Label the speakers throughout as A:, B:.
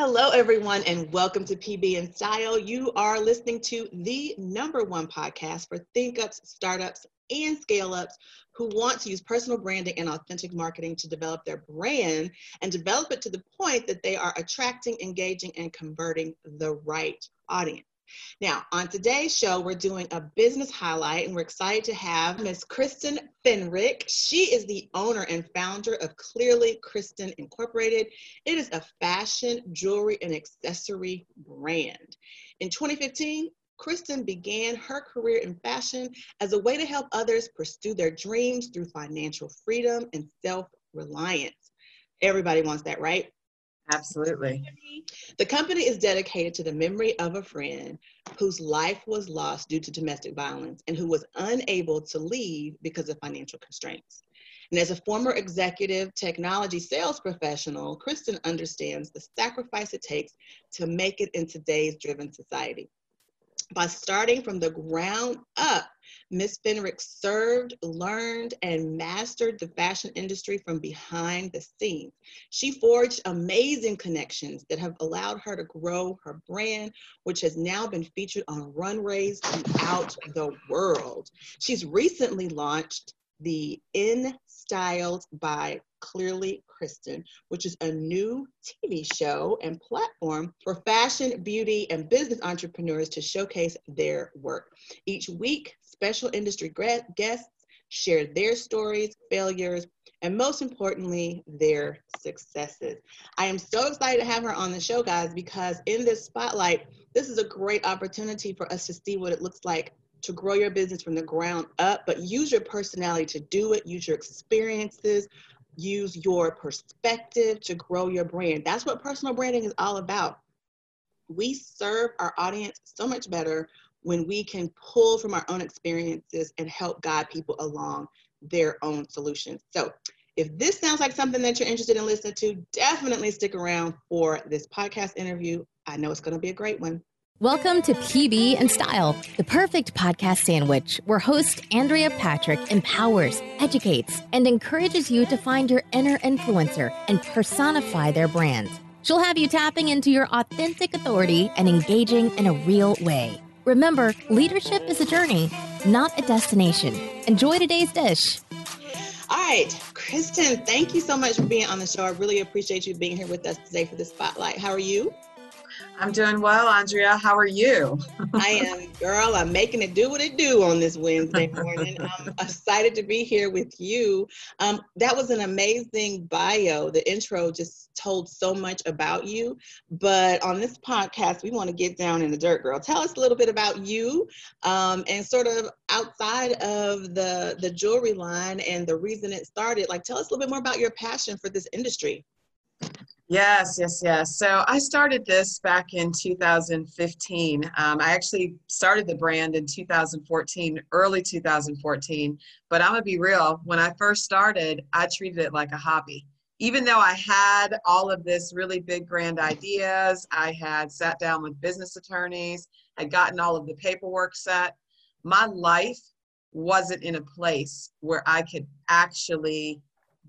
A: Hello, everyone, and welcome to PB and Style. You are listening to the number one podcast for think ups, startups, and scale ups who want to use personal branding and authentic marketing to develop their brand and develop it to the point that they are attracting, engaging, and converting the right audience. Now, on today's show, we're doing a business highlight, and we're excited to have Miss Kristen Fenrick. She is the owner and founder of Klearly Kristen Incorporated. It is a fashion, jewelry, and accessory brand. In 2015, Kristen began her career in fashion as a way to help others pursue their dreams through financial freedom and self reliance. Everybody wants that, right?
B: Absolutely.
A: The company is dedicated to the memory of a friend whose life was lost due to domestic violence and who was unable to leave because of financial constraints. And as a former executive technology sales professional, Kristen understands the sacrifice it takes to make it in today's driven society. By starting from the ground up, Ms. Fenrick served, learned, and mastered the fashion industry from behind the scenes. She forged amazing connections that have allowed her to grow her brand, which has now been featured on runways throughout the world. She's recently launched the In Styles by Klearly Kristen, which is a new TV show and platform for fashion, beauty, and business entrepreneurs to showcase their work. Each week, special industry guests share their stories, failures, and most importantly, their successes. I am so excited to have her on the show, guys, because in this spotlight, this is a great opportunity for us to see what it looks like to grow your business from the ground up, but use your personality to do it, use your experiences, use your perspective to grow your brand. That's what personal branding is all about. We serve our audience so much better when we can pull from our own experiences and help guide people along their own solutions. So, if this sounds like something that you're interested in listening to, definitely stick around for this podcast interview. I know it's going to be a great one.
C: Welcome to PB and Style, the perfect podcast sandwich where host Andrea Patrick empowers, educates, and encourages you to find your inner influencer and personify their brand. She'll have you tapping into your authentic authority and engaging in a real way. Remember, leadership is a journey, not a destination. Enjoy today's dish.
A: All right, Kristen, thank you so much for being on the show. I really appreciate you being here with us today for the spotlight. How are you?
B: I'm doing well, Andrea. How are you?
A: I am, girl. I'm making it do what it do on this Wednesday morning. I'm excited to be here with you. Um, that was an amazing bio. The intro just told so much about you. But on this podcast, we want to get down in the dirt, girl. Tell us a little bit about you um, and sort of outside of the the jewelry line and the reason it started. Like, tell us a little bit more about your passion for this industry.
B: Yes, yes, yes. So I started this back in 2015. Um, I actually started the brand in 2014, early 2014. But I'm going to be real. When I first started, I treated it like a hobby. Even though I had all of this really big grand ideas, I had sat down with business attorneys, had gotten all of the paperwork set. My life wasn't in a place where I could actually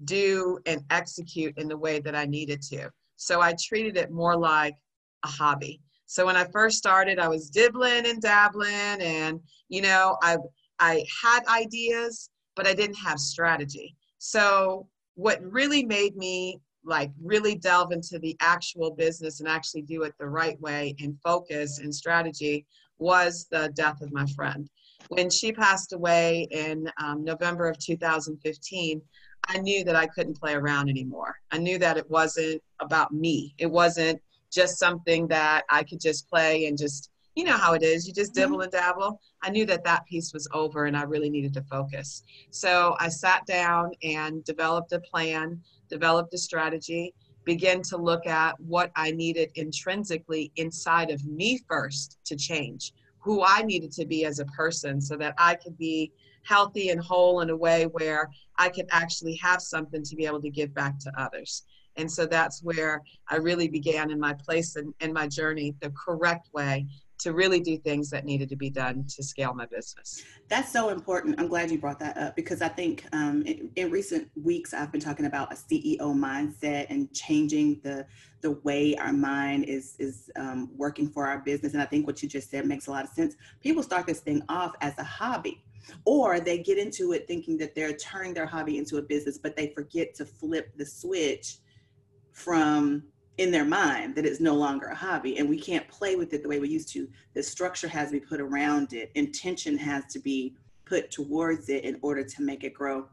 B: do and execute in the way that I needed to. So I treated it more like a hobby. So when I first started, I was dibbling and dabbling, and you know, I I had ideas, but I didn't have strategy. So what really made me like really delve into the actual business and actually do it the right way and focus and strategy was the death of my friend. When she passed away in um, November of 2015, I knew that I couldn't play around anymore. I knew that it wasn't about me. It wasn't just something that I could just play and just, you know how it is, you just dibble mm-hmm. and dabble. I knew that that piece was over and I really needed to focus. So I sat down and developed a plan, developed a strategy, began to look at what I needed intrinsically inside of me first to change, who I needed to be as a person so that I could be healthy and whole in a way where I could actually have something to be able to give back to others. And so that's where I really began in my place and in, my journey the correct way to really do things that needed to be done to scale my business.
A: That's so important. I'm glad you brought that up because I think um, in, in, recent weeks I've been talking about a CEO mindset and changing the the way our mind is is um, working for our business. And I think what you just said makes a lot of sense. People start this thing off as a hobby. Or they get into it thinking that they're turning their hobby into a business, but they forget to flip the switch from in their mind that it's no longer a hobby and we can't play with it the way we used to. The structure has to be put around it, intention has to be put towards it in order to make it grow.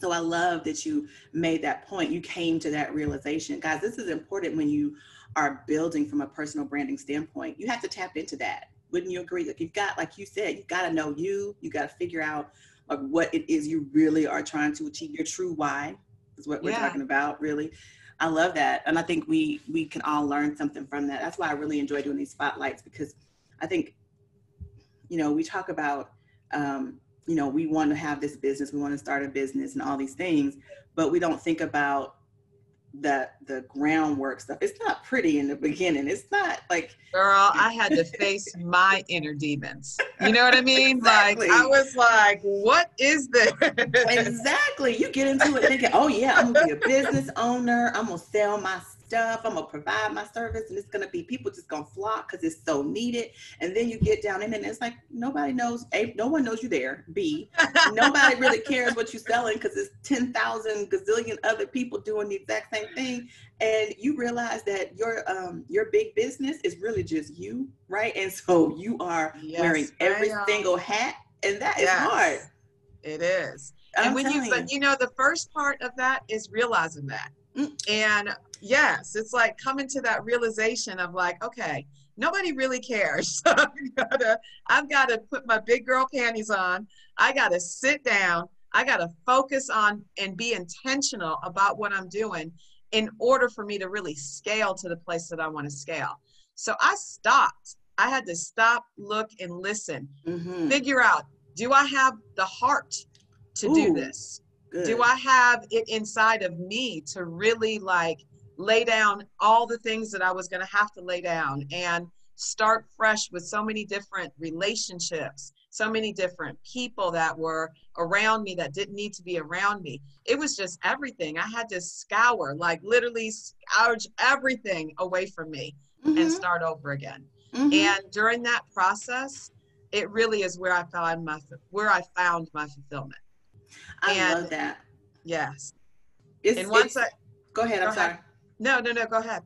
A: So I love that you made that point. You came to that realization. Guys, this is important when you are building from a personal branding standpoint. You have to tap into that. Wouldn't you agree? Like you've got, like you said, you've got to know you, you got to figure out like what it is you really are trying to achieve, your true why is what we're yeah. talking about, really. I love that. And I think we we can all learn something from that. That's why I really enjoy doing these spotlights because I think, you know, we talk about um, you know, we want to have this business, we want to start a business and all these things, but we don't think about the the groundwork stuff. It's not pretty in the beginning. It's not like
B: girl, I had to face my inner demons. You know what I mean? Exactly. Like I was like, what is this?
A: exactly. You get into it thinking, oh yeah, I'm gonna be a business owner, I'm gonna sell my stuff. I'm gonna provide my service, and it's gonna be people just gonna flock because it's so needed. And then you get down in and it's like nobody knows. A, no one knows you there. B, nobody really cares what you're selling because it's ten thousand gazillion other people doing the exact same thing. And you realize that your um your big business is really just you, right? And so you are yes, wearing every single hat, and that yes, is hard.
B: It is. I'm and when you, but you know, the first part of that is realizing that. Mm. And yes, it's like coming to that realization of like, okay, nobody really cares. So I've gotta, I've gotta put my big girl panties on. I gotta sit down. I gotta focus on and be intentional about what I'm doing in order for me to really scale to the place that I want to scale. So I stopped. I had to stop, look, and listen. Mm-hmm. Figure out, do I have the heart to Ooh, do this? Good. Do I have it inside of me to really like lay down all the things that I was going to have to lay down and start fresh with so many different relationships, so many different people that were around me that didn't need to be around me. It was just everything. I had to scour, like literally scourge everything away from me mm-hmm. and start over again. Mm-hmm. And during that process, it really is where I found my where I found my fulfillment.
A: I and love that.
B: Yes.
A: It's, and once I go ahead, I'm sorry.
B: No, no, no, go ahead.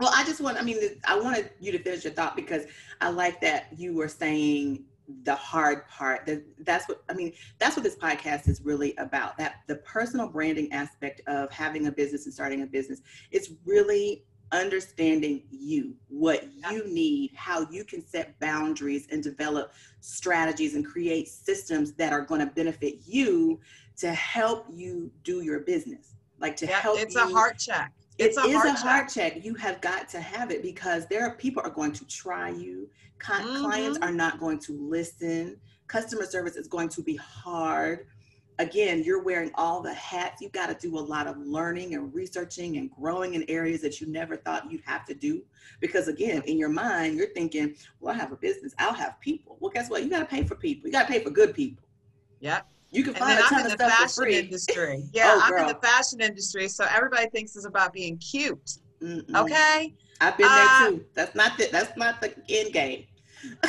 A: Well, I just want, I mean, I wanted you to finish your thought because I like that you were saying the hard part. That that's what I mean. That's what this podcast is really about. That the personal branding aspect of having a business and starting a business. It's really understanding you, what you need, how you can set boundaries and develop strategies and create systems that are going to benefit you to help you do your business. Like to help.
B: It's
A: you,
B: a heart check
A: it's a, heart, a heart check. You have got to have it because there are people are going to try you. mm-hmm. Clients are not going to listen. Customer service is going to be hard. Again, you're wearing all the hats. You've got to do a lot of learning and researching and growing in areas that you never thought you'd have to do. Because again, in your mind, you're thinking, well, I have a business, I'll have people. Well, guess what? You got to pay for people. You got to pay for good people.
B: Yep.
A: You can find and then I'm in the fashion
B: industry. Yeah, oh, I'm in the fashion industry, so everybody thinks it's about being cute. Mm-mm. Okay.
A: I've been uh, there too. That's not the that's not the end game.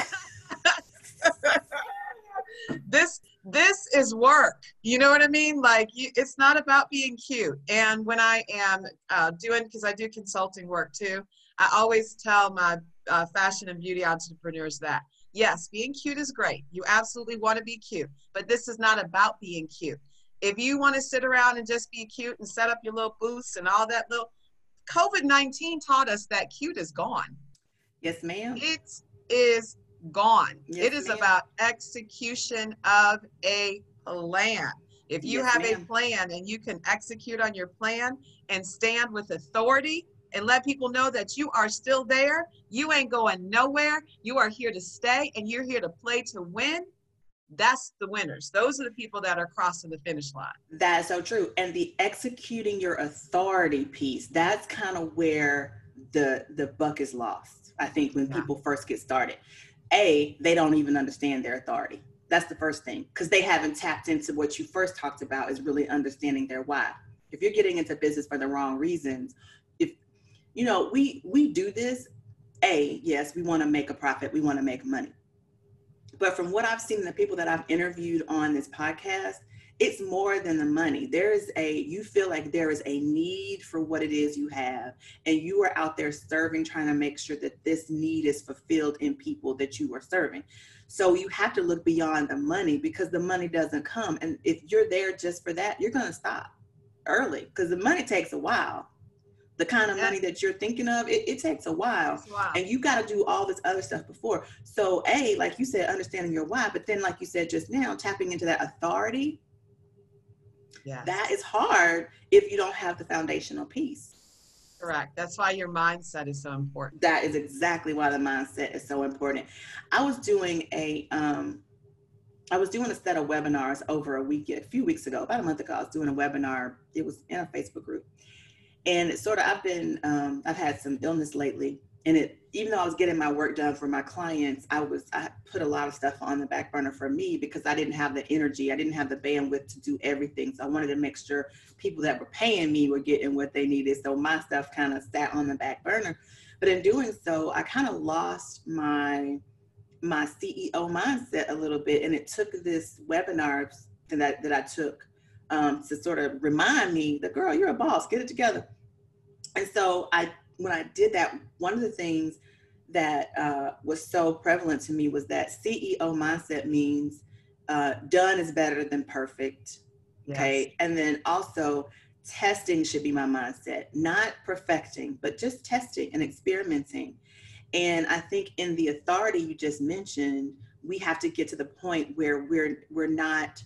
B: this this is work. You know what I mean? Like you, it's not about being cute. And when I am uh, doing, because I do consulting work too, I always tell my uh, fashion and beauty entrepreneurs that Yes, being cute is great. You absolutely want to be cute, but this is not about being cute. If you want to sit around and just be cute and set up your little booths and all that little, COVID 19 taught us that cute is gone.
A: Yes, ma'am.
B: It is gone. Yes, it is about execution of a plan. If you yes, have a plan and you can execute on your plan and stand with authority, and let people know that you are still there. You ain't going nowhere. You are here to stay and you're here to play to win. That's the winners. Those are the people that are crossing the finish line.
A: That is so true. And the executing your authority piece, that's kind of where the the buck is lost. I think when yeah. people first get started, a they don't even understand their authority. That's the first thing because they haven't tapped into what you first talked about is really understanding their why. If you're getting into business for the wrong reasons, you know we we do this, a yes we want to make a profit, we want to make money. But from what I've seen, the people that I've interviewed on this podcast, it's more than the money. There is a, you feel like there is a need for what it is you have, and you are out there serving, trying to make sure that this need is fulfilled in people that you are serving. So you have to look beyond the money because the money doesn't come. And if you're there just for that, you're to stop early because the money takes a while the kind of money that you're thinking of, it, it takes a while. Wow. And you got to do all this other stuff before. So, A, like you said, understanding your why, but then, like you said just now, tapping into that authority, yes. that is hard if you don't have the foundational piece.
B: Correct. That's why your mindset is so important.
A: That is exactly why the mindset is so important. I was doing a, um, I was doing a set of webinars over a week, a few weeks ago, about a month ago. I was doing a webinar. It was in a Facebook group, and it's sort of I've been um, I've had some illness lately, and it even though I was getting my work done for my clients, I was I put a lot of stuff on the back burner for me because I didn't have the energy, I didn't have the bandwidth to do everything. So I wanted to make sure people that were paying me were getting what they needed. So my stuff kind of sat on the back burner. But in doing so, I kind of lost my my CEO mindset a little bit, and it took this webinar that that I took um, to sort of remind me that girl, you're a boss, get it together. And so I, when I did that, one of the things that uh, was so prevalent to me was that CEO mindset means uh, done is better than perfect. Yes. Okay. And then also testing should be my mindset, not perfecting, but just testing and experimenting. And I think in the authority you just mentioned, we have to get to the point where we're we're not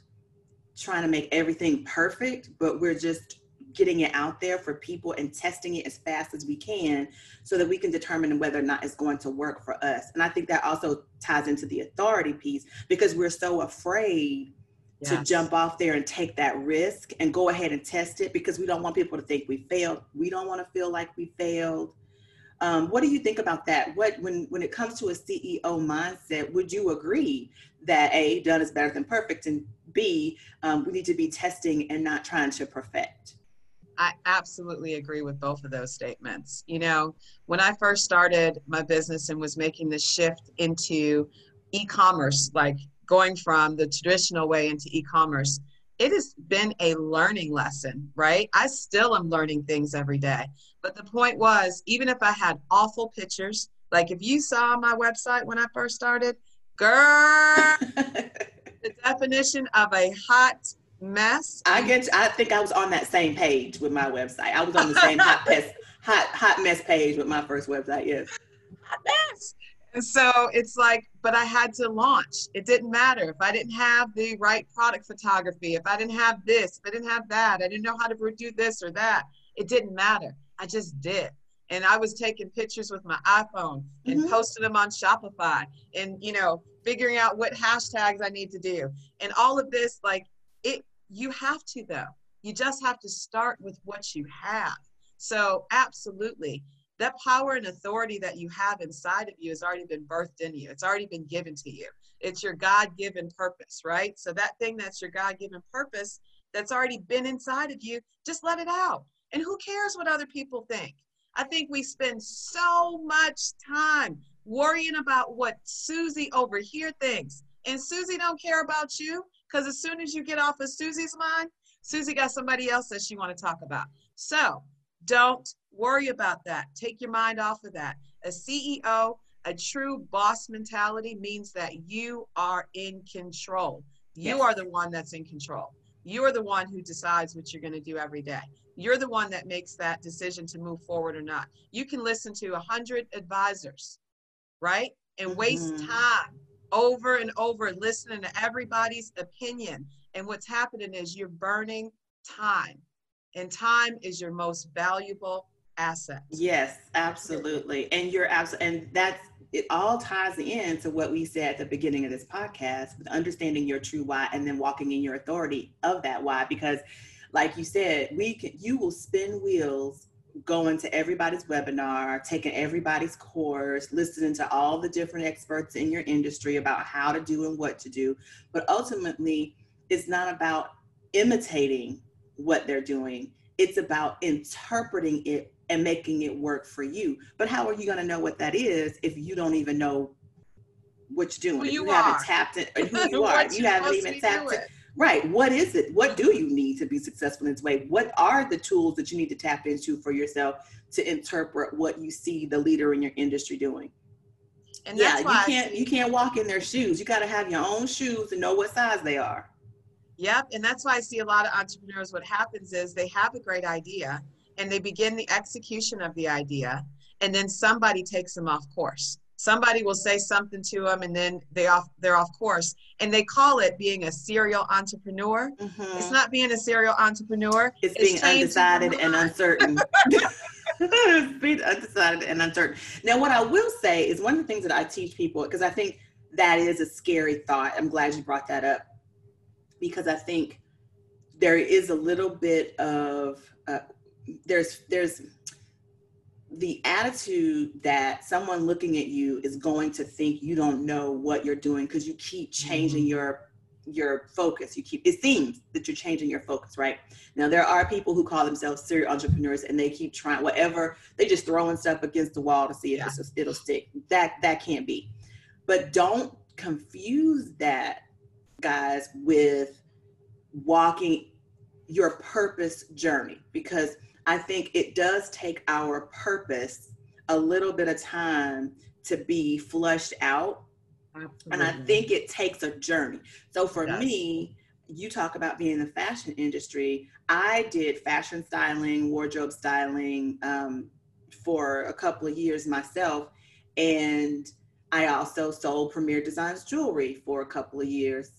A: trying to make everything perfect, but we're just getting it out there for people and testing it as fast as we can so that we can determine whether or not it's going to work for us. And I think that also ties into the authority piece because we're so afraid yes. to jump off there and take that risk and go ahead and test it because we don't want people to think we failed. We don't want to feel like we failed. Um, what do you think about that? What when when it comes to a CEO mindset, would you agree that a done is better than perfect, and B um, we need to be testing and not trying to perfect?
B: I absolutely agree with both of those statements. You know, when I first started my business and was making the shift into e-commerce, like going from the traditional way into e-commerce, it has been a learning lesson, right? I still am learning things every day. But the point was, even if I had awful pictures, like if you saw my website when I first started, girl, the definition of a hot mess.
A: I get. I think I was on that same page with my website. I was on the same hot mess, hot hot mess page with my first website. Yes.
B: Hot mess. And so it's like, but I had to launch. It didn't matter if I didn't have the right product photography, if I didn't have this, if I didn't have that, I didn't know how to do this or that. It didn't matter. I just did. And I was taking pictures with my iPhone and mm-hmm. posting them on Shopify and, you know, figuring out what hashtags I need to do. And all of this, like, it, you have to, though. You just have to start with what you have. So, absolutely, that power and authority that you have inside of you has already been birthed in you. It's already been given to you. It's your God given purpose, right? So, that thing that's your God given purpose that's already been inside of you, just let it out. And who cares what other people think? I think we spend so much time worrying about what Susie over here thinks. And Susie don't care about you because as soon as you get off of Susie's mind, Susie got somebody else that she want to talk about. So don't worry about that. Take your mind off of that. A CEO, a true boss mentality means that you are in control. You yes. are the one that's in control. You are the one who decides what you're going to do every day. You're the one that makes that decision to move forward or not. You can listen to a hundred advisors, right? And waste mm-hmm. time over and over listening to everybody's opinion. And what's happening is you're burning time. And time is your most valuable asset.
A: Yes, absolutely. And you're absolutely, and that's it all ties in to what we said at the beginning of this podcast with understanding your true why and then walking in your authority of that why because like you said we can you will spin wheels going to everybody's webinar, taking everybody's course, listening to all the different experts in your industry about how to do and what to do. But ultimately, it's not about imitating what they're doing, it's about interpreting it and making it work for you. But how are you going to know what that is if you don't even know what you're doing?
B: Who you,
A: you
B: are.
A: haven't tapped it, who you are. You haven't even tapped it. Right. What is it? What do you need to be successful in this way? What are the tools that you need to tap into for yourself to interpret what you see the leader in your industry doing? And yeah, you can't you can't walk in their shoes. You got to have your own shoes and know what size they are.
B: Yep, and that's why I see a lot of entrepreneurs. What happens is they have a great idea and they begin the execution of the idea, and then somebody takes them off course. Somebody will say something to them and then they off they're off course. And they call it being a serial entrepreneur. Mm-hmm. it's not being a serial entrepreneur.
A: It's, it's being undecided and uncertain. being undecided and uncertain. Now what i will say is one of the things that i teach people because i think that is a scary thought. I'm glad you brought that up because i think there is a little bit of uh, there's there's the attitude that someone looking at you is going to think you don't know what you're doing because you keep changing mm-hmm. your your focus you keep it seems that you're changing your focus right now there are people who call themselves serial entrepreneurs and they keep trying whatever they just throwing stuff against the wall to see if yeah. it'll stick that that can't be but don't confuse that guys with walking your purpose journey because I think it does take our purpose a little bit of time to be flushed out. Absolutely. And I think it takes a journey. So for me, you talk about being in the fashion industry. I did fashion styling, wardrobe styling um, for a couple of years myself. And I also sold Premier Designs jewelry for a couple of years,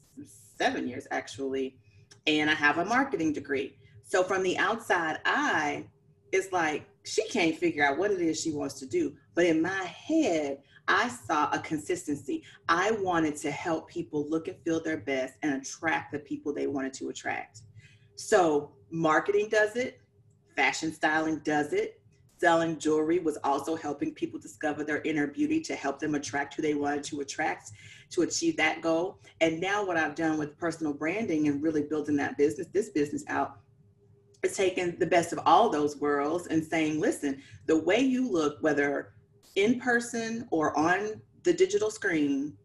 A: seven years actually. And I have a marketing degree. So from the outside eye, it's like she can't figure out what it is she wants to do. But in my head, I saw a consistency. I wanted to help people look and feel their best and attract the people they wanted to attract. So marketing does it, fashion styling does it, selling jewelry was also helping people discover their inner beauty to help them attract who they wanted to attract to achieve that goal. And now what I've done with personal branding and really building that business, this business out taking the best of all those worlds and saying, listen, the way you look, whether in person or on the digital screen,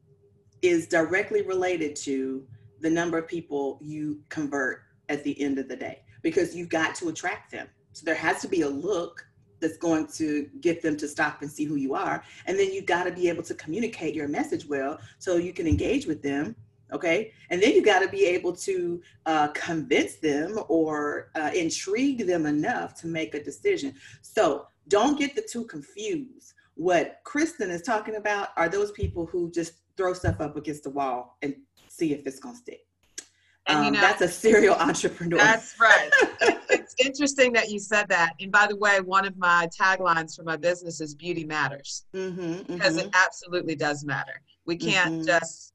A: is directly related to the number of people you convert at the end of the day because you've got to attract them. So there has to be a look that's going to get them to stop and see who you are. And then you've got to be able to communicate your message well so you can engage with them okay and then you got to be able to uh, convince them or uh, intrigue them enough to make a decision so don't get the two confused what kristen is talking about are those people who just throw stuff up against the wall and see if it's going to stick and, um, you know, that's a serial entrepreneur.
B: That's right. it's interesting that you said that. And by the way, one of my taglines for my business is beauty matters mm-hmm, because mm-hmm. it absolutely does matter. We can't mm-hmm. just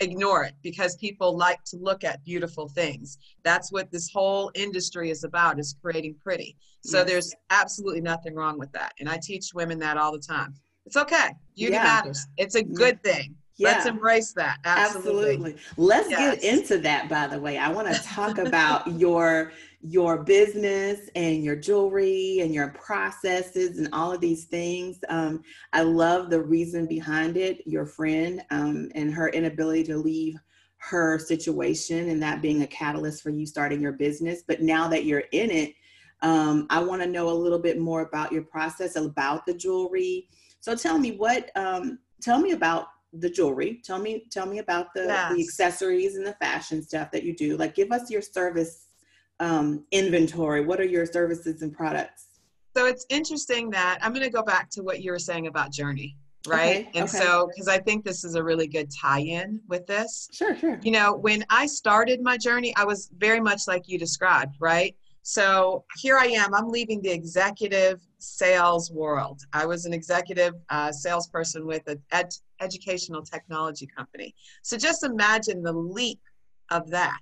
B: ignore it because people like to look at beautiful things. That's what this whole industry is about is creating pretty. So yes. there's absolutely nothing wrong with that. And I teach women that all the time. It's okay. Beauty yeah. matters. It's a good thing. Yeah. Let's embrace that. Absolutely. Absolutely.
A: Let's yes. get into that by the way. I want to talk about your your business and your jewelry and your processes and all of these things. Um, I love the reason behind it, your friend um, and her inability to leave her situation and that being a catalyst for you starting your business. But now that you're in it, um, I want to know a little bit more about your process, about the jewelry. So tell me what, um, tell me about the jewelry. Tell me, tell me about the, yes. the accessories and the fashion stuff that you do. Like, give us your service um, inventory? What are your services and products?
B: So it's interesting that I'm going to go back to what you were saying about journey, right? Okay, and okay. so, because I think this is a really good tie in with this.
A: Sure, sure.
B: You know, when I started my journey, I was very much like you described, right? So here I am, I'm leaving the executive sales world. I was an executive uh, salesperson with an ed- educational technology company. So just imagine the leap of that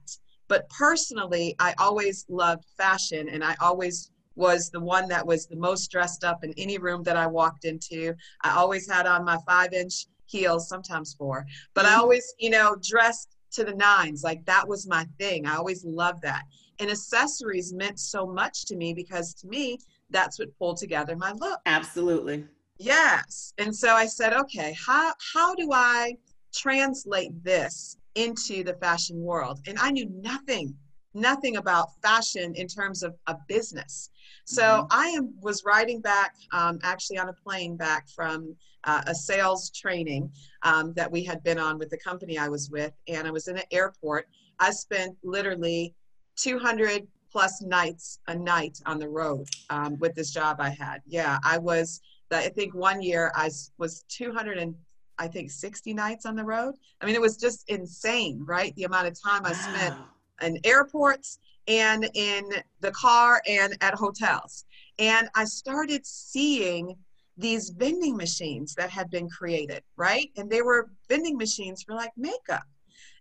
B: but personally, I always loved fashion and I always was the one that was the most dressed up in any room that I walked into. I always had on my five inch heels, sometimes four, but I mm-hmm. always, you know, dressed to the nines. Like that was my thing. I always loved that. And accessories meant so much to me because to me, that's what pulled together my look.
A: Absolutely.
B: Yes. And so I said, okay, how how do I translate this into the fashion world? And I knew nothing, nothing about fashion in terms of a business. So mm-hmm. I am was riding back, um, actually on a plane back from uh, a sales training um, that we had been on with the company I was with, and I was in an airport. I spent literally 200 plus nights a night on the road um, with this job I had. Yeah, I was. I think one year I was 200 and I think 60 nights on the road. I mean, it was just insane, right? The amount of time I spent in airports and in the car and at hotels. And I started seeing these vending machines that had been created, right? And they were vending machines for like makeup.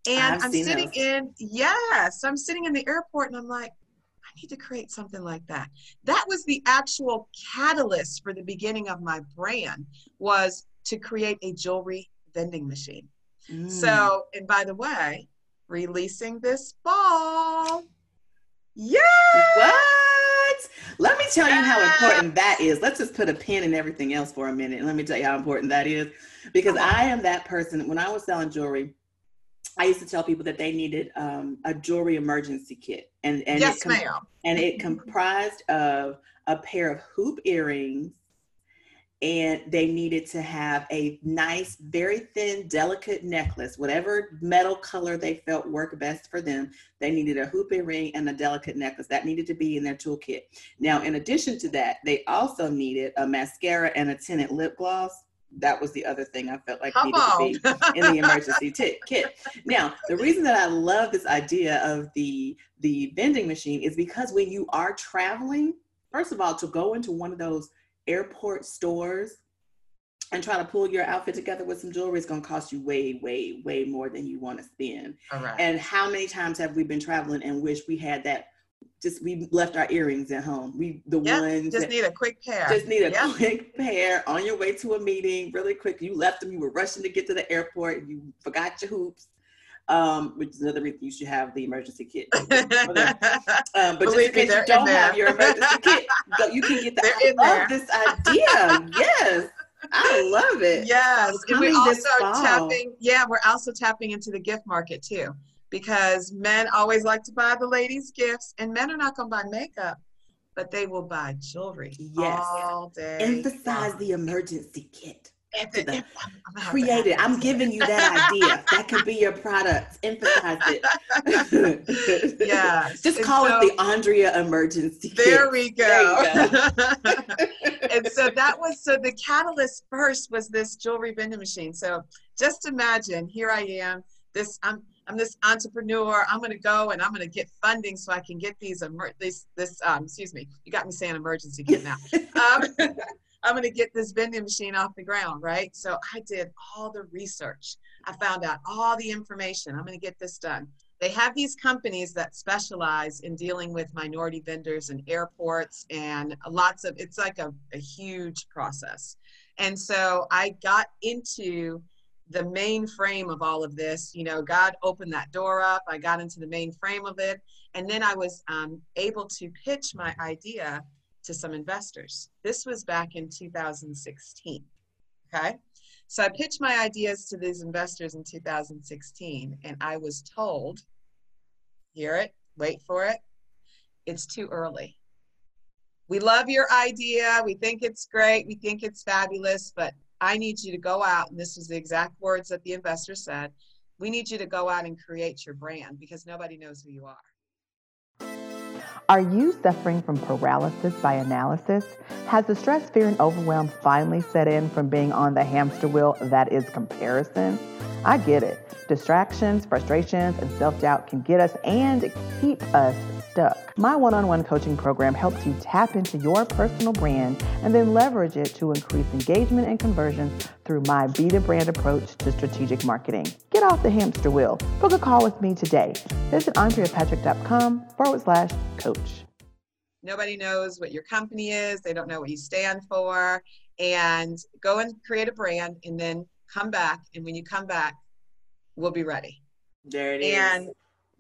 B: And I've I'm sitting those. in, yes, I'm sitting in the airport and I'm like, I need to create something like that. That was the actual catalyst for the beginning of my brand was to create a jewelry vending machine. Mm. So, and by the way, releasing this fall.
A: Yeah. What? Let me tell you how important that is. Let's just put a pin in everything else for a minute. And let me tell you how important that is. Because I am that person. When I was selling jewelry, I used to tell people that they needed um, a jewelry emergency kit, and and
B: yes,
A: it
B: com- ma'am.
A: and it comprised of a pair of hoop earrings, and they needed to have a nice, very thin, delicate necklace, whatever metal color they felt worked best for them. They needed a hoop earring and a delicate necklace. That needed to be in their toolkit. Now, in addition to that, they also needed a mascara and a tinted lip gloss. That was the other thing I felt like needed to be in the emergency t- kit. Now, the reason that I love this idea of the the vending machine is because when you are traveling, first of all, to go into one of those airport stores and try to pull your outfit together with some jewelry is going to cost you way, way, way more than you want to spend.
B: All right.
A: And how many times have we been traveling and wish we had that? Just we left our earrings at home. We the
B: yep,
A: ones
B: just need a quick pair.
A: Just need a yep. quick pair on your way to a meeting, really quick. You left them. You were rushing to get to the airport. You forgot your hoops um, which is another reason you should have the emergency kit. um, but Believe just in case you don't have your emergency kit, you can get the.
B: They're
A: I love this idea. yes. I love it.
B: Yes. And we also tapping, yeah, we're also tapping into the gift market too. Because men always like to buy the ladies' gifts, and men are not gonna buy makeup, but they will buy jewelry yes. all day.
A: Emphasize the emergency kit the created. I'm giving you that idea. that could be your product. Emphasize
B: it. yeah.
A: Just call so, it the Andrea emergency.
B: There kit. we go. go. and so that was so the catalyst first was this jewelry vending machine. So just imagine here I am. This I'm I'm this entrepreneur. I'm going to go and I'm going to get funding so I can get these emer- this this um excuse me. You got me saying emergency kit now. Um, I'm going to get this vending machine off the ground, right? So I did all the research. I found out all the information. I'm going to get this done. They have these companies that specialize in dealing with minority vendors and airports and lots of, it's like a, a huge process. And so I got into the main frame of all of this. You know, God opened that door up. I got into the main frame of it. And then I was um, able to pitch my idea to some investors. This was back in 2016. Okay. So I pitched my ideas to these investors in 2016, and I was told, hear it, wait for it, it's too early. We love your idea. We think it's great. We think it's fabulous, but I need you to go out, and this was the exact words that the investor said. We need you to go out and create your brand because nobody knows who you are.
D: Are you suffering from paralysis by analysis? Has the stress, fear, and overwhelm finally set in from being on the hamster wheel that is comparison? I get it. Distractions, frustrations, and self doubt can get us and keep us stuck. My one on one coaching program helps you tap into your personal brand and then leverage it to increase engagement and conversions through my Be the Brand approach to strategic marketing. Get off the hamster wheel. Book a call with me today. Visit AndreaPatrick.com forward slash coach.
B: Nobody knows what your company is. They don't know what you stand for. And go and create a brand and then come back. And when you come back, we'll be ready.
A: There it is.
B: And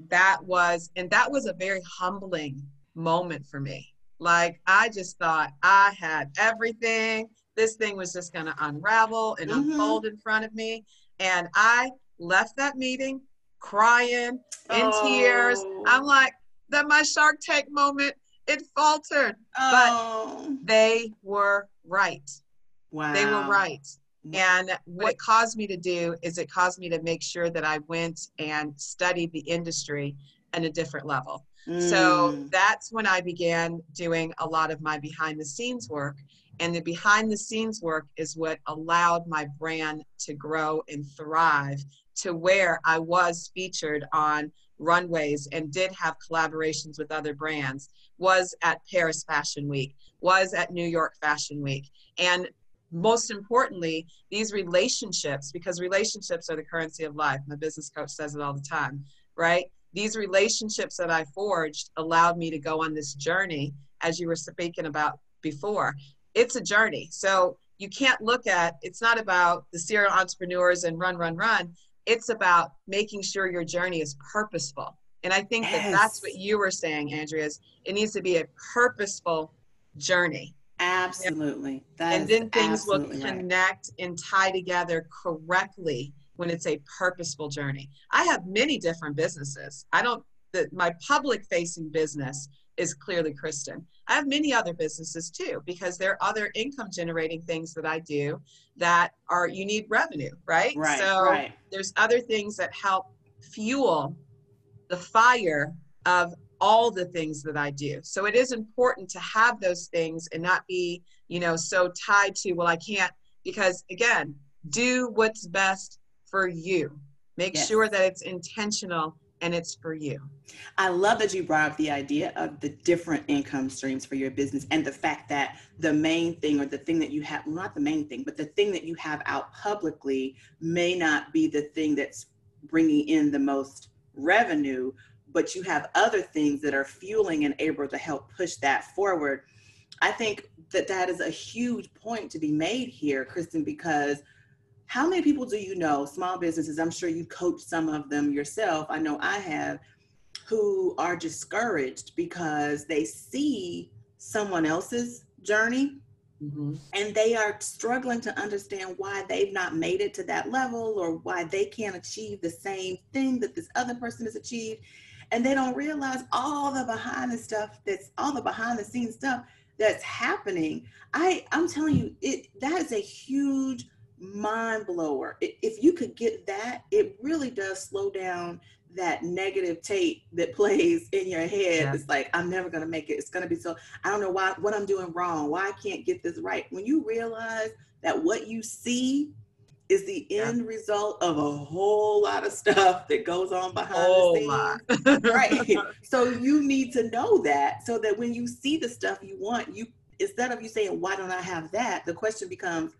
B: that was, and that was a very humbling moment for me. Like I just thought I had everything. This thing was just going to unravel and
A: Mhm.
B: unfold in front of me. And I left that meeting crying in tears.
A: Oh.
B: I'm like, that my Shark Tank moment, it faltered.
A: oh,
B: They were right.
A: wow.
B: They were right. And what it caused me to do is it caused me to make sure that I went and studied the industry at a different level. So
A: Mm.
B: that's when I began doing a lot of my behind the scenes work. And the behind the scenes work is what allowed my brand to grow and thrive to where I was featured on runways and did have collaborations with other brands, was at Paris Fashion Week, was at New York Fashion Week. And most importantly, these relationships, because relationships are the currency of life. My business coach says it all the time, right? These relationships that I forged allowed me to go on this journey, as you were speaking about before. It's a journey. So you can't look at it's not about the serial entrepreneurs and run, run, run. It's about making sure your journey is purposeful. And I think that that's what you were saying, Andrea, is it needs to be a purposeful journey
A: absolutely. That
B: and then things will
A: absolutely right.
B: connect and tie together correctly when it's a purposeful journey. I have many different businesses. I don't the, my public facing business is Klearly Kristen. I have many other businesses too because there are other income generating things that I do that are you need revenue, right?
A: Right,
B: so
A: right.
B: there's other things that help fuel the fire of all the things that I do. So it is important to have those things and not be, you know, so tied to, well, I can't, because again, do what's best for you. Make
A: Yes.
B: sure that it's intentional and it's for you.
A: I love that you brought up the idea of the different income streams for your business and the fact that the main thing or the thing that you have, well, not the main thing, but the thing that you have out publicly may not be the thing that's bringing in the most revenue, but you have other things that are fueling and able to help push that forward. I think that that is a huge point to be made here, Kristen, because how many people do you know, small businesses? I'm sure you coach some of them yourself. I know I have, who are discouraged because they see someone else's journey mm-hmm. and they are struggling to understand why they've not made it to that level or why they can't achieve the same thing that this other person has achieved. And they don't realize all the behind the stuff that's all the behind the scenes stuff that's happening. I I'm telling you, it that is a huge mind blower. If you could get that, it really does slow down that negative tape that plays in your head.
B: Yeah.
A: It's like, I'm never gonna make it. It's gonna be so I don't know why what I'm doing wrong, why I can't get this right. When you realize that what you see is the
B: Yeah.
A: end result of a whole lot of stuff that goes on behind
B: Whole
A: the oh
B: scenes
A: right so you need to know that so that when you see the stuff you want you instead of you saying why don't i have that the question becomes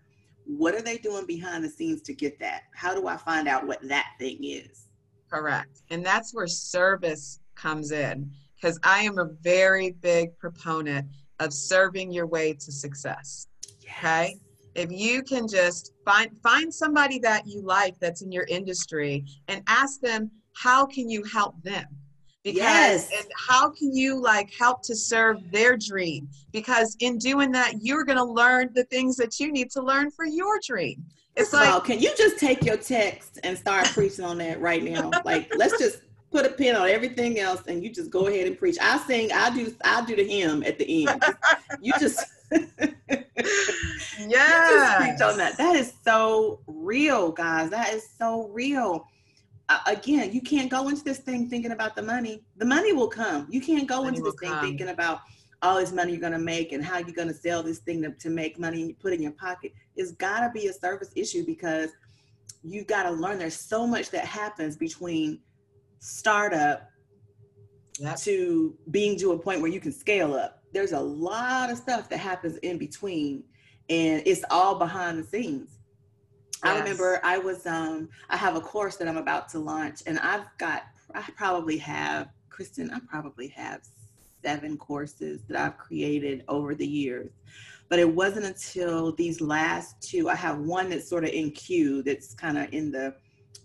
A: what are they doing behind the scenes to get that how do i find out what that thing is
B: Correct. And that's where service comes in because I am a very big proponent of serving your way to success. Okay. If you can just find find somebody that you like that's in your industry and ask them how can you help them? Because
A: Yes.
B: and how can you like help to serve their dream? Because in doing that, you're gonna learn the things that you need to learn for your dream. It's
A: First
B: like
A: can you just take your text and start preaching on that right now like let's just put a pin on everything else and you just go ahead and preach i sing i do i do the hymn at the end you just yeah just preach on that. That is so real, guys. That is so real. Uh, again, you can't go into this thing thinking about the money. The money will come. You can't go
B: Money
A: into this thing
B: come.
A: thinking about all this money you're going to make and how you're going to sell this thing to, to make money and you put in your pocket. It's got to be a service issue because you've got to learn there's so much that happens between startup
B: Yep.
A: to being to a point where you can scale up. There's a lot of stuff that happens in between, and it's all behind the scenes. I remember I was um I have a course that I'm about to launch, and I've got I probably have Kristen. I probably have seven courses that I've created over the years. But it wasn't until these last two, I have one that's sort of in queue that's kind of in the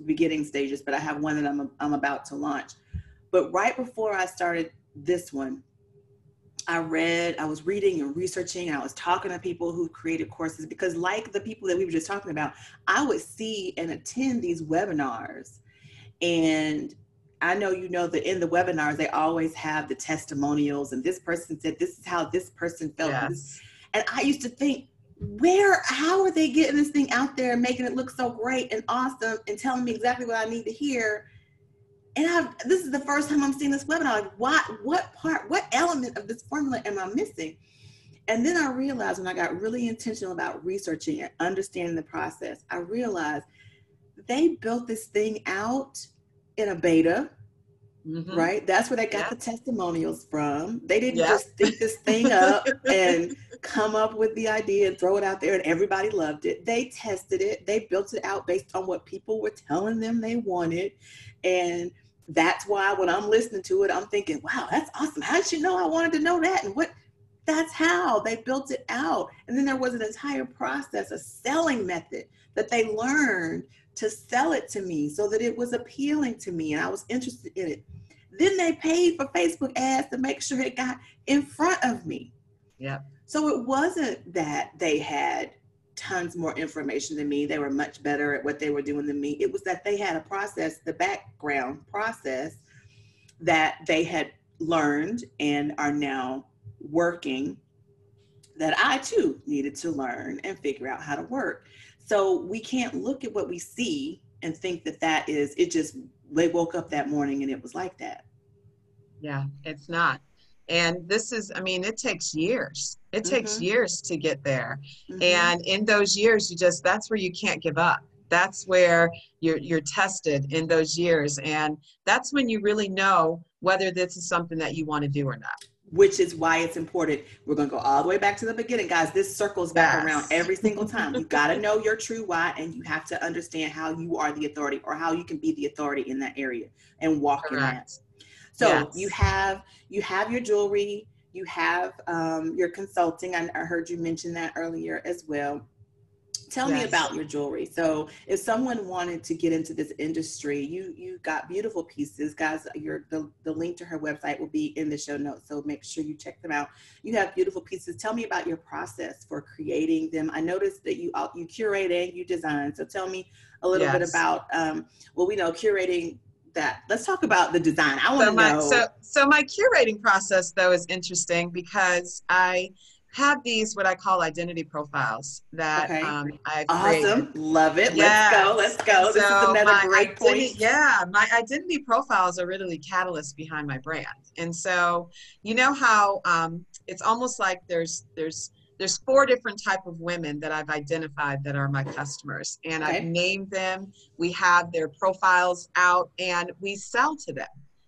A: beginning stages, but I have one that I'm, I'm about to launch. But right before I started this one, I read, I was reading and researching, and I was talking to people who created courses because, like the people that we were just talking about, I would see and attend these webinars. And I know you know that in the webinars, they always have the testimonials, and this person said, This is how this person felt.
B: Yes.
A: And I used to think, where, how are they getting this thing out there and making it look so great and awesome and telling me exactly what I need to hear? And I've, this is the first time I'm seeing this webinar. Like, what, what part, what element of this formula am I missing? And then I realized when I got really intentional about researching and understanding the process, I realized they built this thing out in a beta Mm-hmm. Right? That's where they got yeah. the testimonials from. They didn't yeah. just think this thing up and come up with the idea and throw it out there and everybody loved it. They tested it. They built it out based on what people were telling them they wanted. And that's why when I'm listening to it, I'm thinking, wow, that's awesome. How did you know I wanted to know that? And what that's how they built it out. And then there was an entire process, a selling method that they learned to sell it to me so that it was appealing to me and I was interested in it. Then they paid for Facebook ads to make sure it got in front of me.
B: Yeah.
A: So it wasn't that they had tons more information than me. They were much better at what they were doing than me. It was that they had a process, the background process that they had learned and are now working that I too needed to learn and figure out how to work. So we can't look at what we see and think that that is it just they woke up that morning and it was like that.
B: Yeah, it's not. And this is, I mean, it takes years. It takes mm-hmm. years to get there. Mm-hmm. And in those years, you just, that's where you can't give up. That's where you're, you're tested in those years. And that's when you really know whether this is something that you want to do or not
A: which is why it's important. We're going to go all the way back to the beginning, guys. This circles back yes. around every single time. You got to know your true why, and you have to understand how you are the authority or how you can be the authority in that area and walk Correct. in that. So yes. you have you have your jewelry, you have um, your consulting. I, I heard you mention that earlier as well. Tell yes. me about your jewelry. So, if someone wanted to get into this industry, you you got beautiful pieces, guys. Your the, the link to her website will be in the show notes, so make sure you check them out. You have beautiful pieces. Tell me about your process for creating them. I noticed that you you curate and you design. So, tell me a little yes. bit about um, well, we know curating that let's talk about the design i want to so know
B: so so my curating process though is interesting because i have these what I call identity profiles that okay. um, I've
A: awesome. Created. Love it. Yes. Let's go. Let's go. So this is another great point.
B: Yeah, my identity profiles are really the catalyst behind my brand. And so, you know how um, it's almost like there's there's there's four different type of women that I've identified that are my customers, and okay. I've named them. We have their profiles out, and we sell to them.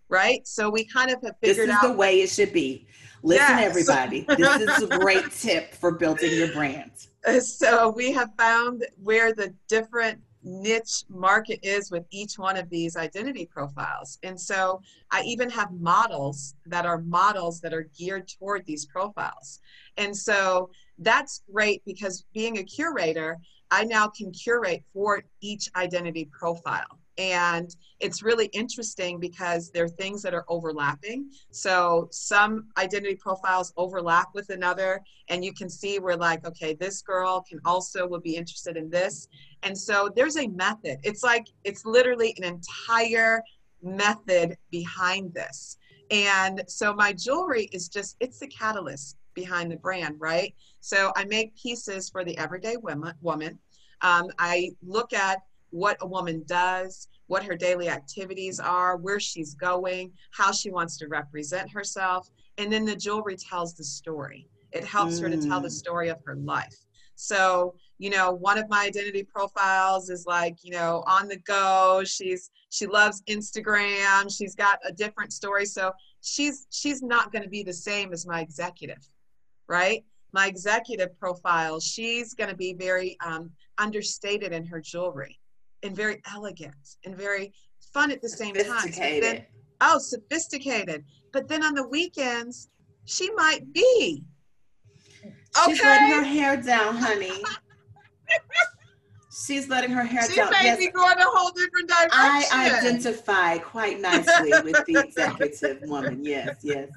B: Right. So we kind of have figured
A: out This is
B: the
A: way it should be Listen, yes. everybody, this is a great tip for building your brand.
B: So we have found where the different niche market is with each one of these identity profiles. And so I even have models that are models that are geared toward these profiles. And so that's great because being a curator, I now can curate for each identity profile. And it's really interesting because there are things that are overlapping. So some identity profiles overlap with another, and you can see we're like, okay, this girl can also will be interested in this. And so there's a method. It's like it's literally an entire method behind this. And so my jewelry is just it's the catalyst behind the brand, right? So I make pieces for the everyday woman. woman. Um, I look at what a woman does, what her daily activities are, where she's going, how she wants to represent herself. And then the jewelry tells the story. It helps mm. her to tell the mm. story of her life. So, you know, one of my identity profiles is like, you know, on the go. She's she loves Instagram. She's got a different story. So she's she's not going to be the same as my executive, right? My executive profile, she's going to be very um, understated in her jewelry and very elegant and very fun at the same time.
A: Then,
B: oh, sophisticated. But then on the weekends, she might be.
A: She's letting her hair down, honey. She's letting her hair
B: she
A: down.
B: may
A: Yes,
B: be going a whole different direction.
A: I identify quite nicely with the executive woman. Yes, yes.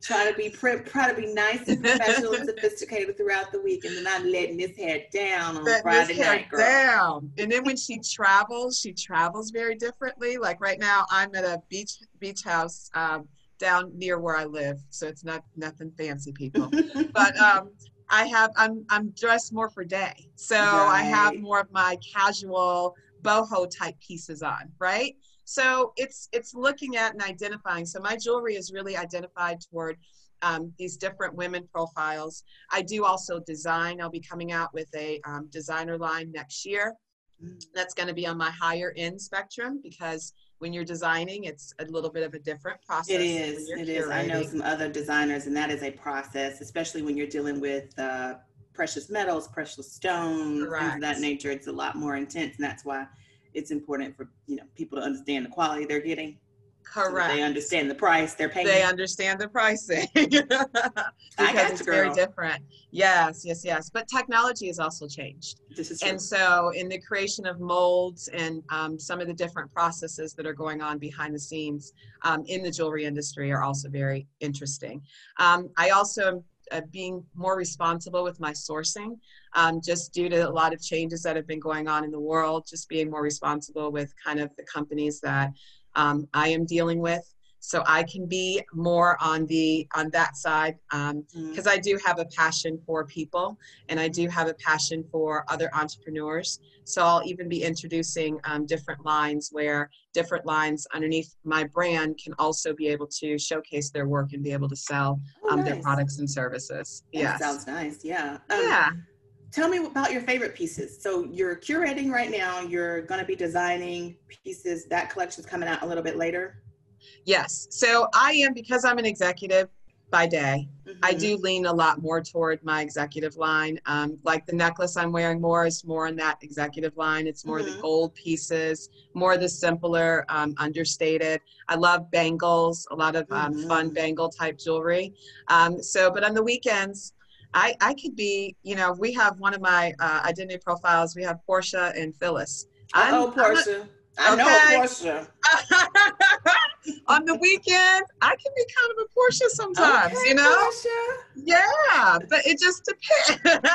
A: Try to be pre- try to be nice and professional and sophisticated throughout the week, and then I'm letting this hair down on
B: Let
A: Friday
B: this hair
A: night, girl.
B: down. And then when she travels, she travels very differently. Like right now, I'm at a beach beach house um, down near where I live, so it's not nothing fancy, people. but um, I have I'm I'm dressed more for day, so I have more of my casual boho type pieces on, right? So it's it's looking at and identifying. So my jewelry is really identified toward um, these different women profiles. I do also design. I'll be coming out with a um, designer line next year.
A: Mm.
B: That's going to be on my higher end spectrum because when you're designing, it's a little bit of a different process.
A: It is. It is. I know some other designers, and that is a process, especially when you're dealing with uh, precious metals, precious stones, things of that nature. It's a lot more intense, and that's why it's important for you know people to understand the quality they're getting. so
B: Correct.
A: they understand the price they're paying.
B: they understand the pricing because it's
A: you,
B: very different. Yes, yes, yes. But technology has also changed.
A: this is true.
B: And so, in the creation of molds and um, some of the different processes that are going on behind the scenes um, in the jewelry industry are also very interesting. Um, I also uh, being more responsible with my sourcing, um, just due to a lot of changes that have been going on in the world, just being more responsible with kind of the companies that um, I am dealing with. So I can be more on the on that side um,
A: Mhm.
B: because I do have a passion for people and I do have a passion for other entrepreneurs. So I'll even be introducing um, different lines where different lines underneath my brand can also be able to showcase their work and be able to sell
A: Oh,
B: um, their products and services. Yes.
A: sounds nice. Yeah. Um,
B: yeah.
A: Tell me about your favorite pieces. So you're curating right now. You're going to be designing pieces. That collection's coming out a little bit later.
B: Yes. So I am because I'm an executive by day. I
A: Mhm.
B: do lean a lot more toward my executive line. Um, like the necklace I'm wearing more is more in that executive line. It's more the
A: Mhm.
B: gold pieces, more the simpler, um, understated. I love bangles, a lot of um, fun
A: Mhm.
B: bangle type jewelry. Um, so, but on the weekends, I, I could be, you know, we have one of my uh, identity profiles. We have Portia and Phyllis. I'm-
A: Oh,
B: I'm a-
A: Portia. I know
B: Okay.
A: Portia.
B: on the weekend, I can be kind of a Portia sometimes,
A: Okay,
B: you know?
A: Portia.
B: Yeah, but it just depends.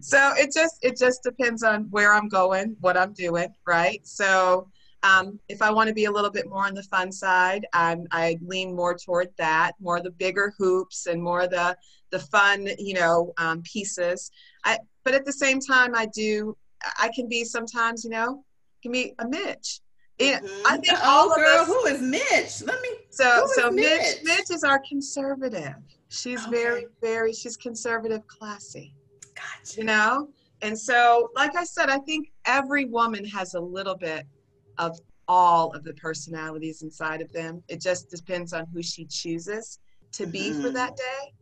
B: so it just it just depends on where I'm going, what I'm doing, right? So um, if I want to be a little bit more on the fun side, um, I lean more toward that, more the bigger hoops and more the the fun, you know, um, pieces. I but at the same time, I do I can be sometimes, you know, can be a Mitch. Yeah,
A: Mhm.
B: I think
A: oh,
B: all of
A: girl,
B: us.
A: who is Mitch? Let me.
B: So so Mitch
A: Mitch?
B: Mitch is our conservative. She's very
A: Okay.
B: very she's conservative classy,
A: Gotcha.
B: you know? And so like I said, I think every woman has a little bit of all of the personalities inside of them. It just depends on who she chooses to be for
A: Mhm.
B: that day.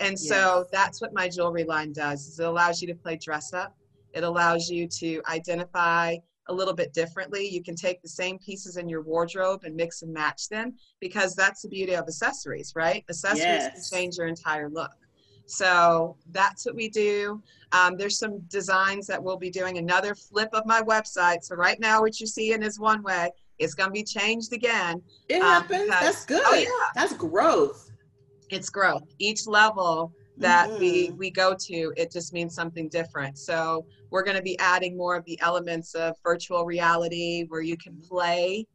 B: And so that's what my jewelry line does. Is it allows you to play dress up. It allows you to identify a little bit differently. You can take the same pieces in your wardrobe and mix and match them because that's the beauty of accessories, right? Accessories
A: Yes.
B: can change your entire look. So that's what we do. Um, there's some designs that we'll be doing. Another flip of my website. So right now, what you're seeing is one way. It's going to be changed again.
A: It
B: Um,
A: happens.
B: because-
A: That's good.
B: Oh, yeah.
A: That's growth.
B: It's growth. Each level that we
A: Mhm.
B: we go to it just means something different so we're going to be adding more of the elements of virtual reality where you can play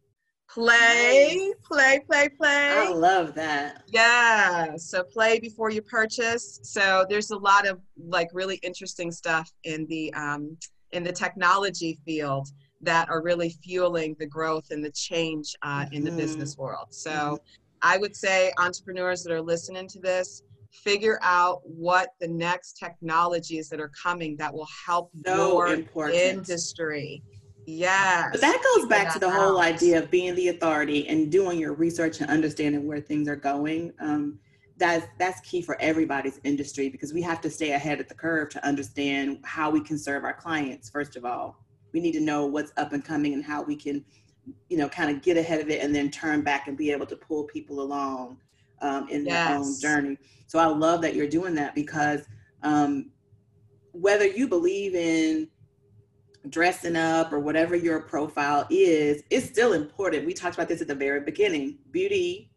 B: play play play play.
A: I love that.
B: yeah so play before you purchase so there's a lot of like really interesting stuff in the um, in the technology field that are really fueling the growth and the change uh, in the
A: Mhm.
B: business world so
A: Mhm.
B: i would say entrepreneurs that are listening to this figure out what the next technologies that are coming that will help
A: So
B: your
A: important.
B: industry yes
A: But that goes back to the whole idea of being the authority and doing your research and understanding where things are going. Um, that's that's key for everybody's industry because we have to stay ahead of the curve to understand how we can serve our clients. First of all, we need to know what's up and coming and how we can, you know, kind of get ahead of it and then turn back and be able to pull people along um, in
B: Yes.
A: their own journey. So I love that you're doing that because um, whether you believe in dressing up or whatever your profile is, it's still important. We talked about this at the very beginning. Beauty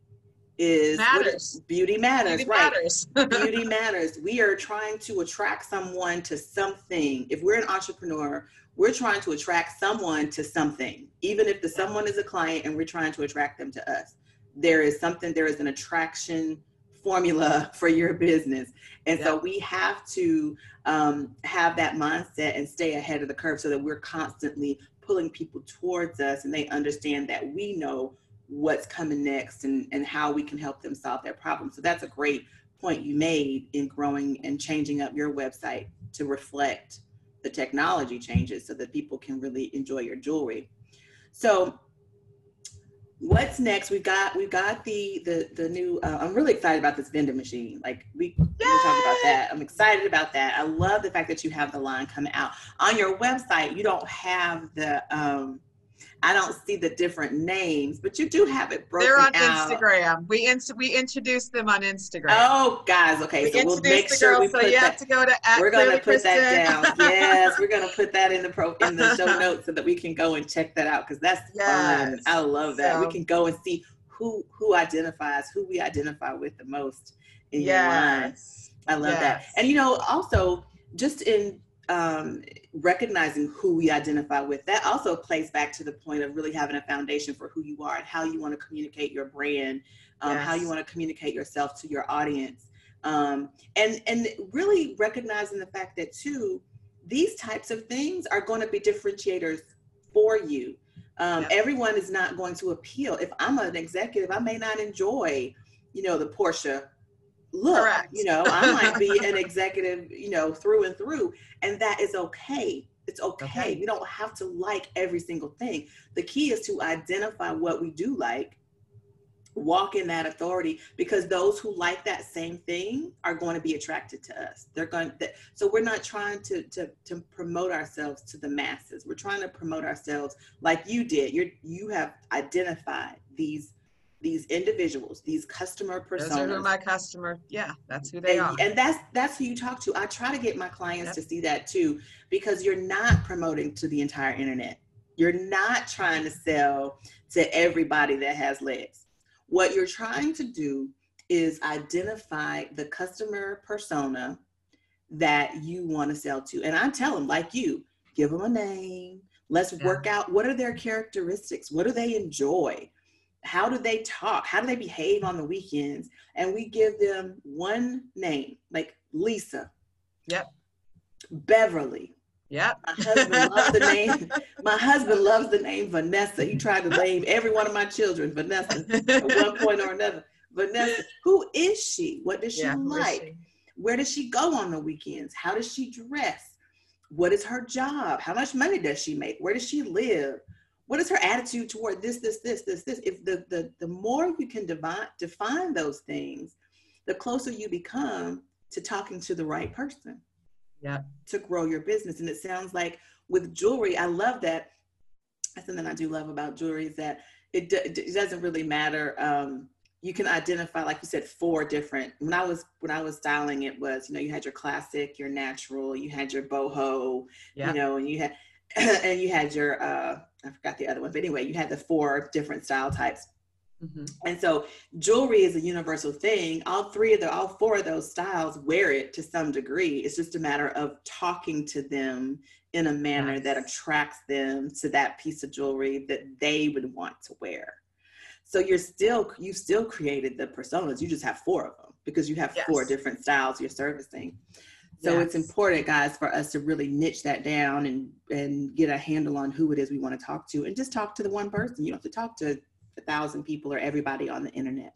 A: is
B: Matters.
A: beauty matters,
B: Beauty
A: right?
B: matters.
A: beauty matters. We are trying to attract someone to something. If we're an entrepreneur, we're trying to attract someone to something, even if the someone is a client and we're trying to attract them to us. There is something, there is an attraction formula for your business. And so we have to um, have that mindset and stay ahead of the curve so that we're constantly pulling people towards us and they understand that we know what's coming next and, and how we can help them solve their problem. So that's a great point you made in growing and changing up your website to reflect the technology changes so that people can really enjoy your jewelry. So what's next? We've got we've got the the the new. Uh, I'm really excited about this vending machine. Like we talk about that. I'm excited about that. I love the fact that you have the line coming out on your website. You don't have the. um I don't see the different names, but you do have it broken
B: They're on
A: out.
B: Instagram. We ins- we introduced them on Instagram.
A: Oh, guys, okay.
B: we
A: So we'll make sure
B: girls,
A: we
B: so
A: put
B: you have to go to
A: We're gonna
B: Klearly
A: put that down. Yes, we're gonna put that in the pro in the show notes so that we can go and check that out because that's fun. I love that. we can go and see who who identifies who we identify with the most in your line. I love that. And you know, also just in um, recognizing who we identify with, that also plays back to the point of really having a foundation for who you are and how you want to communicate your brand, um, how you want to communicate yourself to your audience, um, and and really recognizing the fact that too, these types of things are going to be differentiators for you. Um,
B: Yep.
A: Everyone is not going to appeal. If I'm an executive, I may not enjoy, you know, the Portia look.
B: Correct.
A: You know, I might be an executive, you know, through and through, and that is okay. It's okay.
B: Okay.
A: We don't have to like every single thing. The key is to identify what we do like, walk in that authority, because those who like that same thing are going to be attracted to us. They're going. To, so we're not trying to to to promote ourselves to the masses. We're trying to promote ourselves like you did. You you have identified these these individuals, these customer personas.
B: Those are who my customer. Yeah, that's who they
A: and,
B: are.
A: and that's that's who you talk to. I try to get my clients
B: Yep.
A: to see that too, because you're not promoting to the entire internet. You're not trying to sell to everybody that has legs. What you're trying to do is identify the customer persona that you want to sell to. And I tell them, like you, give them a name. Let's
B: Yeah.
A: work out what are their characteristics? What do they enjoy? How do they talk? How do they behave on the weekends? And we give them one name, like Lisa.
B: Yep.
A: Beverly.
B: Yep.
A: My husband loves the name. My husband loves the name Vanessa. He tried to name every one of my children Vanessa at one point or another. Vanessa, who is she? What does she
B: Yeah,
A: like?
B: she?
A: Where does she go on the weekends? How does she dress? What is her job? How much money does she make? Where does she live? What is her attitude toward this, this, this, this, this? If the the, the more you can divine, define those things, the closer you become to talking to the right person
B: Yeah.
A: to grow your business. And it sounds like with jewelry, I love that. That's something I do love about jewelry is that it, do- it doesn't really matter. Um, you can identify, like you said, four different. When I was when I was styling, it was you know you had your classic, your natural, you had your boho,
B: Yep.
A: you know, and you had and you had your uh, I forgot the other one, but anyway, you had the four different style types.
B: Mhm.
A: And so jewelry is a universal thing. All three of the, all four of those styles wear it to some degree. It's just a matter of talking to them in a manner that attracts them to that piece of jewelry that they would want to wear. So you're still, you've still created the personas. You just have four of them because you have four different styles you're servicing. So it's important, guys, for us to really niche that down and and get a handle on who it is we want to talk to, and just talk to the one person. You don't have to talk to a thousand people or everybody on the internet.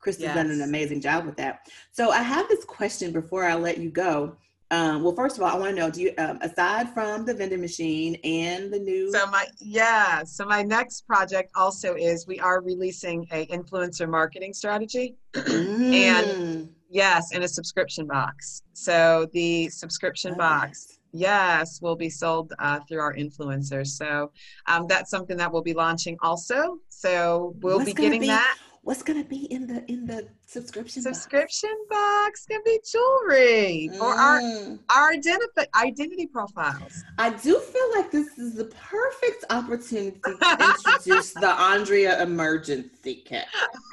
A: Kristen's done an amazing job with that. So I have this question before I let you go. Um, well, first of all, I want to know: Do you, um, aside from the vending machine and the new,
B: So my yeah, so my next project also is we are releasing a influencer marketing strategy.
A: Mm,
B: Yes, in a subscription box. So the subscription box, yes, will be sold uh, through our influencers. So um, that's something that we'll be launching also. So we'll
A: What's
B: be getting
A: be-
B: that.
A: What's gonna be in the in the subscription
B: subscription box, box can be jewelry mm. for our our identity identity profiles.
A: I do feel like this is the perfect opportunity to introduce the Andrea emergency kit.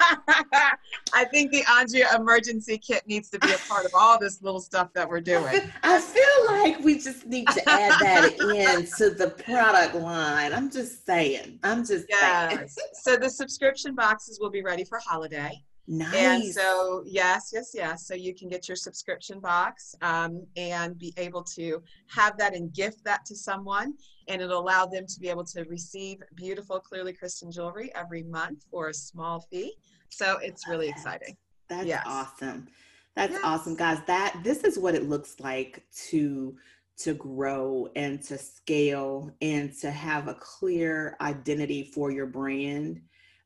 B: I think the Andrea emergency kit needs to be a part of all this little stuff that we're doing.
A: I feel like we just need to add that into the product line. I'm just saying. I'm just yes. saying.
B: so the subscription boxes will be ready for holiday.
A: Nice.
B: And so, yes, yes, yes. So you can get your subscription box um, and be able to have that and gift that to someone. And it'll allow them to be able to receive beautiful, Klearly Kristen jewelry every month for a small fee. So it's really exciting.
A: That's yes. awesome. That's yes. awesome, guys. That this is what it looks like to to grow and to scale and to have a clear identity for your brand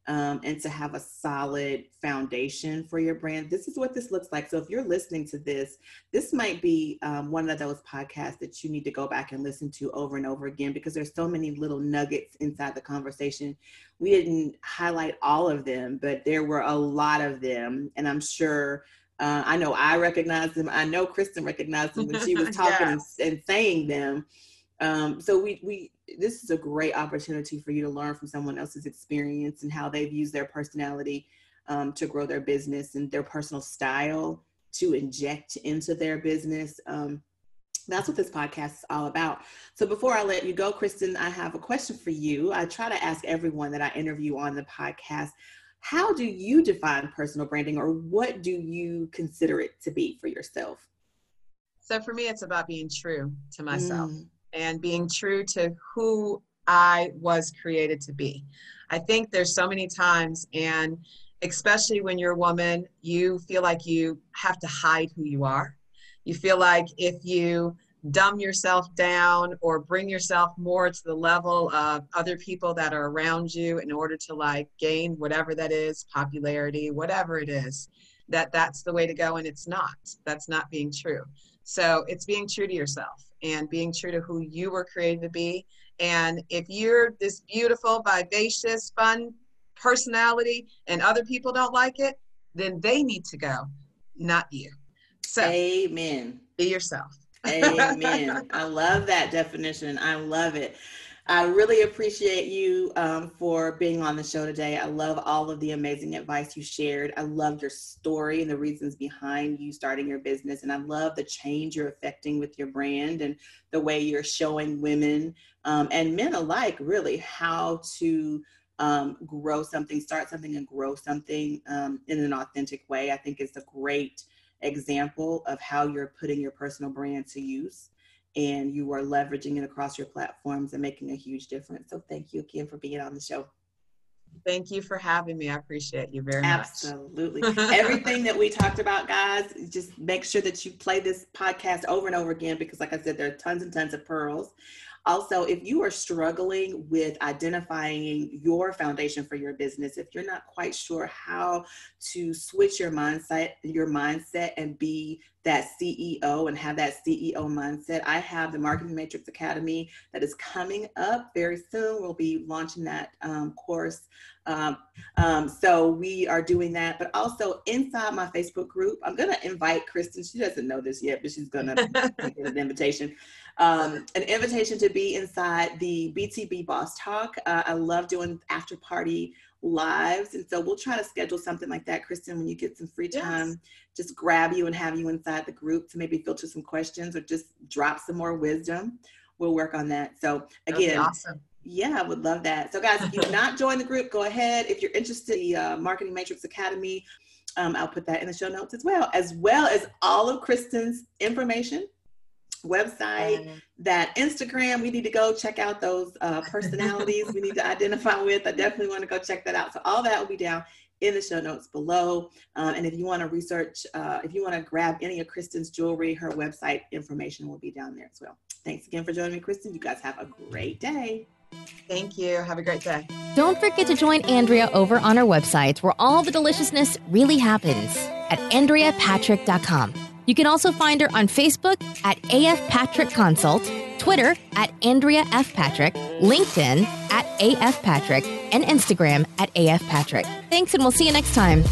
A: um, and to have a solid foundation for your brand. This is what this looks like. So if you're listening to this, this might be um, one of those podcasts that you need to go back and listen to over and over again because there's so many little nuggets inside the conversation. We didn't highlight all of them, but there were a lot of them, and I'm sure. Uh, I know I recognized them. I know Kristen recognized them when she was talking yes. and, and saying them. Um, so we we this is a great opportunity for you to learn from someone else's experience and how they've used their personality um, to grow their business and their personal style to inject into their business. Um, that's what this podcast is all about. So before I let you go, Kristen, I have a question for you. I try to ask everyone that I interview on the podcast, how do you define personal branding or what do you consider it to be for yourself?
B: So for me, it's about being true to myself. Mm and being true to who I was created to be. I think there's so many times, and especially when you're a woman, you feel like you have to hide who you are. You feel like if you dumb yourself down or bring yourself more to the level of other people that are around you in order to like gain whatever that is popularity whatever it is that that's the way to go and it's not that's not being true so it's being true to yourself and being true to who you were created to be. And if you're this beautiful, vivacious, fun personality and other people don't like it, then they need to go, not you.
A: So, amen.
B: Be yourself.
A: amen. I love that definition. I love it. I really appreciate you um, for being on the show today. I love all of the amazing advice you shared. I love your story and the reasons behind you starting your business. And I love the change you're affecting with your brand and the way you're showing women um, and men alike, really, how to um, grow something, start something, and grow something um, in an authentic way. I think it's a great example of how you're putting your personal brand to use and you are leveraging it across your platforms and making a huge difference. So thank you again for being on the show.
B: Thank you for having me. I appreciate you very
A: Absolutely. much. Absolutely. Everything that we talked about, guys, just make sure that you play this podcast over and over again because, like I said, there are tons and tons of pearls. Also, if you are struggling with identifying your foundation for your business, if you're not quite sure how to switch your mindset, your mindset and be that CEO and have that CEO mindset, I have the Marketing Matrix Academy that is coming up very soon. We'll be launching that um, course. Um, um, so we are doing that, but also inside my Facebook group, I'm going to invite Kristen. She doesn't know this yet, but she's going to get an invitation um, an invitation to be inside the BTB Boss Talk. Uh, I love doing after party lives. And so we'll try to schedule something like that, Kristen, when you get some free time, yes. just grab you and have you inside the group to maybe filter some questions or just drop some more wisdom. We'll work on that. So again,
B: awesome.
A: Yeah, I would love that. So guys, if you've not joined the group, go ahead. If you're interested in the uh, Marketing Matrix Academy, um, I'll put that in the show notes as well, as well as all of Kristen's information website, that Instagram. We need to go check out those uh, personalities we need to identify with. I definitely want to go check that out. So all that will be down in the show notes below. Um, and if you want to research, uh, if you want to grab any of Kristen's jewelry, her website information will be down there as well. Thanks again for joining me, Kristen. You guys have a great day.
B: Thank you. Have a great day.
C: Don't forget to join Andrea over on our website where all the deliciousness really happens at AndreaPatrick.com. You can also find her on Facebook at AF Patrick Consult, Twitter at Andrea F. Patrick, LinkedIn at AF Patrick, and Instagram at AF Patrick. Thanks, and we'll see you next time.